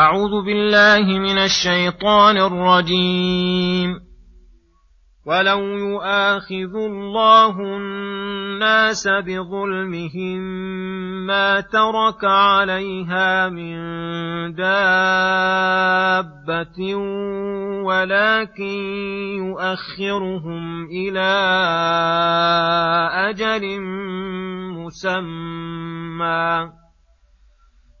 أعوذ بالله من الشيطان الرجيم. ولو يؤاخذ الله الناس بظلمهم ما ترك عليها من دابة ولكن يؤخرهم إلى أجل مسمى.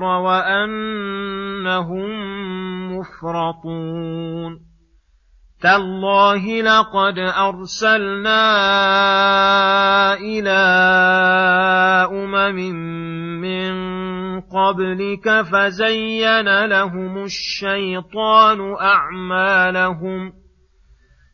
وأنهم مفرطون. تالله لقد أرسلنا إلى أمم من قبلك فزين لهم الشيطان أعمالهم ۖ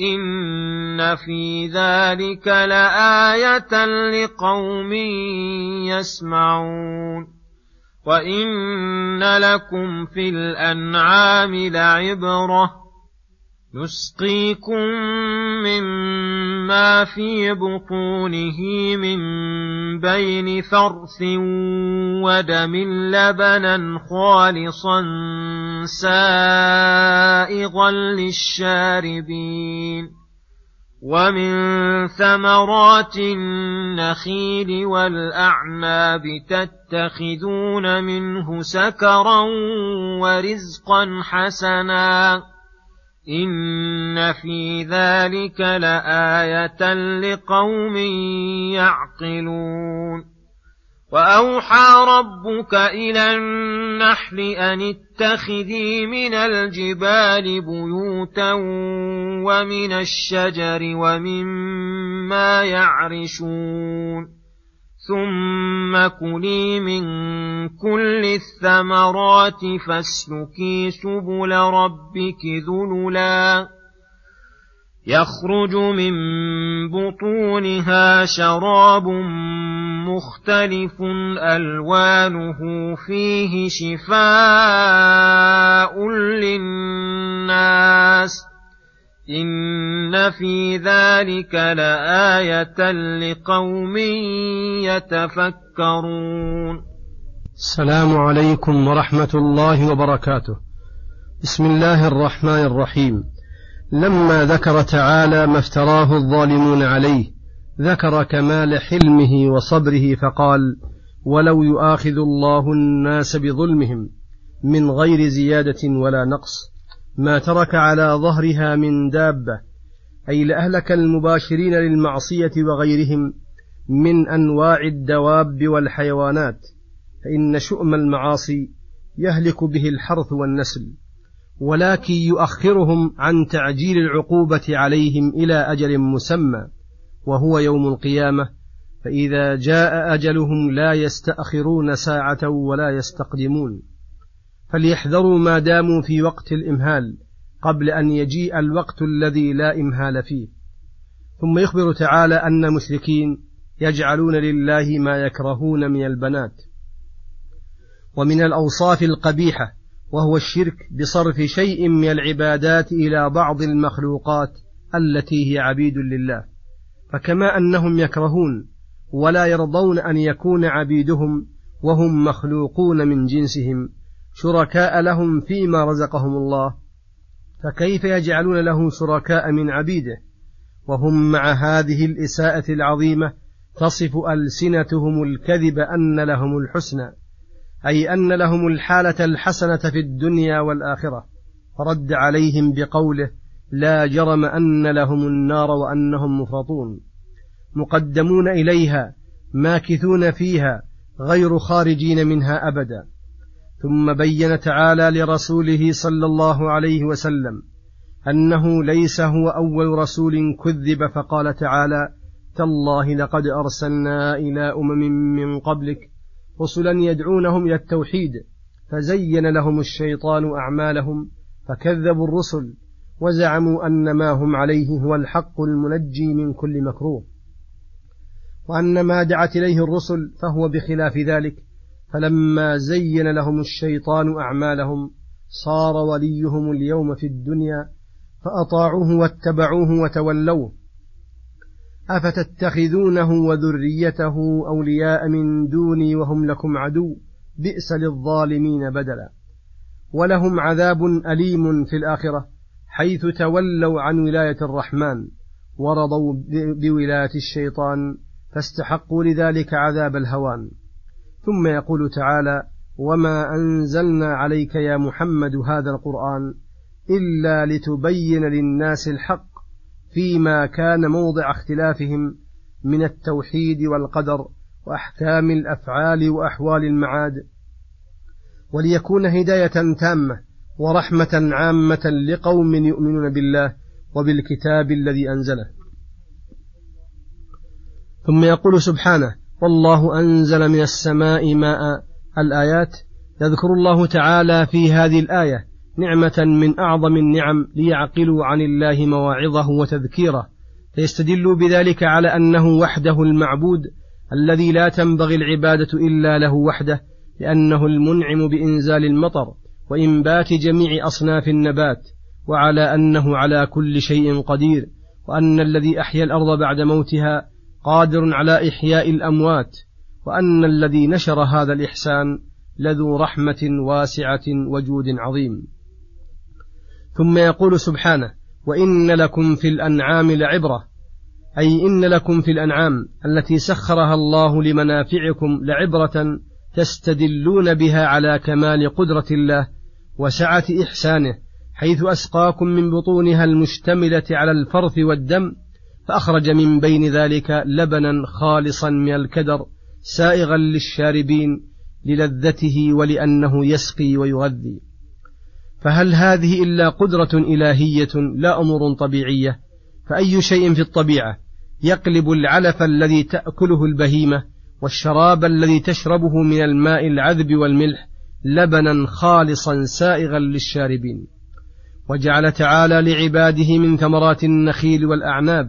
إن في ذلك لآية لقوم يسمعون وإن لكم في الأنعام لعبرة نسقيكم مما في بطونه من بين فرث ودم لبنا خالصا سائغا للشاربين ومن ثمرات النخيل والاعناب تتخذون منه سكرا ورزقا حسنا إن في ذلك لآية لقوم يعقلون وأوحى ربك إلى النحل أن اتخذي من الجبال بيوتا ومن الشجر ومما يعرشون ثم كلي من كل الثمرات فاسلكي سبل ربك ذللا يخرج من بطونها شراب مختلف الوانه فيه شفاء للناس إن في ذلك لآية لقوم يتفكرون. السلام عليكم ورحمة الله وبركاته. بسم الله الرحمن الرحيم. لما ذكر تعالى ما افتراه الظالمون عليه ذكر كمال حلمه وصبره فقال: ولو يؤاخذ الله الناس بظلمهم من غير زيادة ولا نقص ما ترك على ظهرها من دابة أي لأهلك المباشرين للمعصية وغيرهم من أنواع الدواب والحيوانات فإن شؤم المعاصي يهلك به الحرث والنسل ولكن يؤخرهم عن تعجيل العقوبة عليهم إلى أجل مسمى وهو يوم القيامة فإذا جاء أجلهم لا يستأخرون ساعة ولا يستقدمون. فليحذروا ما داموا في وقت الإمهال قبل أن يجيء الوقت الذي لا إمهال فيه. ثم يخبر تعالى أن المشركين يجعلون لله ما يكرهون من البنات. ومن الأوصاف القبيحة وهو الشرك بصرف شيء من العبادات إلى بعض المخلوقات التي هي عبيد لله. فكما أنهم يكرهون ولا يرضون أن يكون عبيدهم وهم مخلوقون من جنسهم شركاء لهم فيما رزقهم الله. فكيف يجعلون له شركاء من عبيده؟ وهم مع هذه الإساءة العظيمة تصف ألسنتهم الكذب أن لهم الحسنى أي أن لهم الحالة الحسنة في الدنيا والآخرة. فرد عليهم بقوله لا جرم أن لهم النار وأنهم مفرطون مقدمون إليها ماكثون فيها غير خارجين منها أبدا. ثم بين تعالى لرسوله صلى الله عليه وسلم أنه ليس هو أول رسول كذب فقال تعالى تالله لقد أرسلنا إلى أمم من قبلك رسلا يدعونهم إلى التوحيد فزين لهم الشيطان أعمالهم فكذبوا الرسل وزعموا أن ما هم عليه هو الحق المنجي من كل مكروه وأن ما دعت إليه الرسل فهو بخلاف ذلك فلما زين لهم الشيطان أعمالهم صار وليهم اليوم في الدنيا فأطاعوه واتبعوه وتولوه. أفتتخذونه وذريته أولياء من دوني وهم لكم عدو بئس للظالمين بدلا. ولهم عذاب أليم في الآخرة حيث تولوا عن ولاية الرحمن ورضوا بولاية الشيطان فاستحقوا لذلك عذاب الهوان. ثم يقول تعالى وما أنزلنا عليك يا محمد هذا القرآن إلا لتبين للناس الحق فيما كان موضع اختلافهم من التوحيد والقدر وأحكام الأفعال وأحوال المعاد وليكون هداية تامة ورحمة عامة لقوم يؤمنون بالله وبالكتاب الذي أنزله ثم يقول سبحانه والله أنزل من السماء ماء الآيات. يذكر الله تعالى في هذه الآية نعمة من أعظم النعم ليعقلوا عن الله مواعظه وتذكيره. فيستدلوا بذلك على أنه وحده المعبود الذي لا تنبغي العبادة إلا له وحده لأنه المنعم بإنزال المطر وإنبات جميع أصناف النبات وعلى أنه على كل شيء قدير وأن الذي أحيا الأرض بعد موتها قادر على إحياء الأموات وأن الذي نشر هذا الإحسان لذو رحمة واسعة وجود عظيم. ثم يقول سبحانه وإن لكم في الأنعام لعبرة أي إن لكم في الأنعام التي سخرها الله لمنافعكم لعبرة تستدلون بها على كمال قدرة الله وسعة إحسانه حيث أسقاكم من بطونها المشتملة على الفرث والدم فأخرج من بين ذلك لبنا خالصا من الكدر سائغا للشاربين للذته ولأنه يسقي ويغذي. فهل هذه إلا قدرة إلهية لا أمور طبيعية؟ فأي شيء في الطبيعة يقلب العلف الذي تأكله البهيمة والشراب الذي تشربه من الماء العذب والملح لبنا خالصا سائغا للشاربين؟ وجعل تعالى لعباده من ثمرات النخيل والأعناب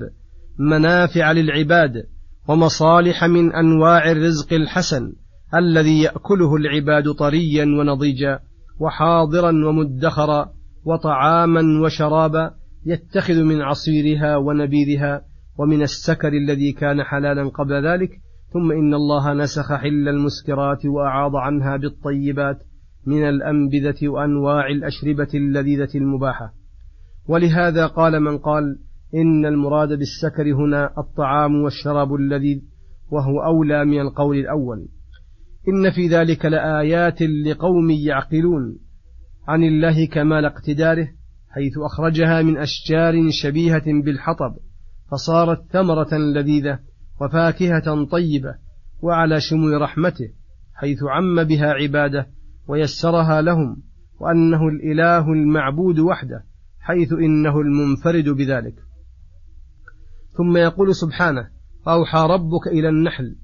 منافع للعباد ومصالح من أنواع الرزق الحسن الذي يأكله العباد طريا ونضيجا وحاضرا ومدخرا وطعاما وشرابا يتخذ من عصيرها ونبيذها ومن السكر الذي كان حلالا قبل ذلك ثم إن الله نسخ حل المسكرات وأعاض عنها بالطيبات من الأنبذة وأنواع الأشربة اللذيذة المباحة. ولهذا قال من قال إن المراد بالسكر هنا الطعام والشراب اللذيذ وهو أولى من القول الأول. إن في ذلك لآيات لقوم يعقلون عن الله كمال اقتداره حيث أخرجها من أشجار شبيهة بالحطب فصارت ثمرة لذيذة وفاكهة طيبة وعلى شمو رحمته حيث عم بها عباده ويسرها لهم وأنه الإله المعبود وحده حيث إنه المنفرد بذلك. ثم يقول سبحانه وأوحى ربك إلى النحل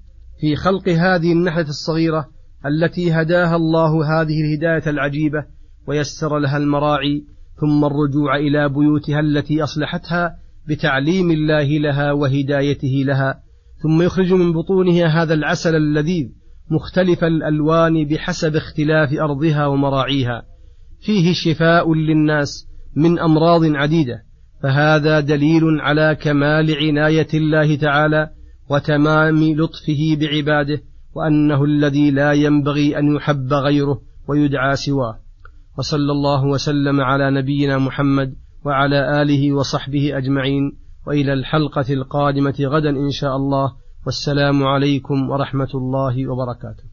في خلق هذه النحلة الصغيرة التي هداها الله هذه الهداية العجيبة ويسر لها المراعي ثم الرجوع إلى بيوتها التي أصلحتها بتعليم الله لها وهدايته لها ثم يخرج من بطونها هذا العسل اللذيذ مختلف الألوان بحسب اختلاف أرضها ومراعيها فيه شفاء للناس من أمراض عديدة فهذا دليل على كمال عناية الله تعالى وتمام لطفه بعباده وأنه الذي لا ينبغي أن يحب غيره ويدعى سواه. وصلى الله وسلم على نبينا محمد وعلى آله وصحبه أجمعين وإلى الحلقة القادمة غدا إن شاء الله. والسلام عليكم ورحمة الله وبركاته.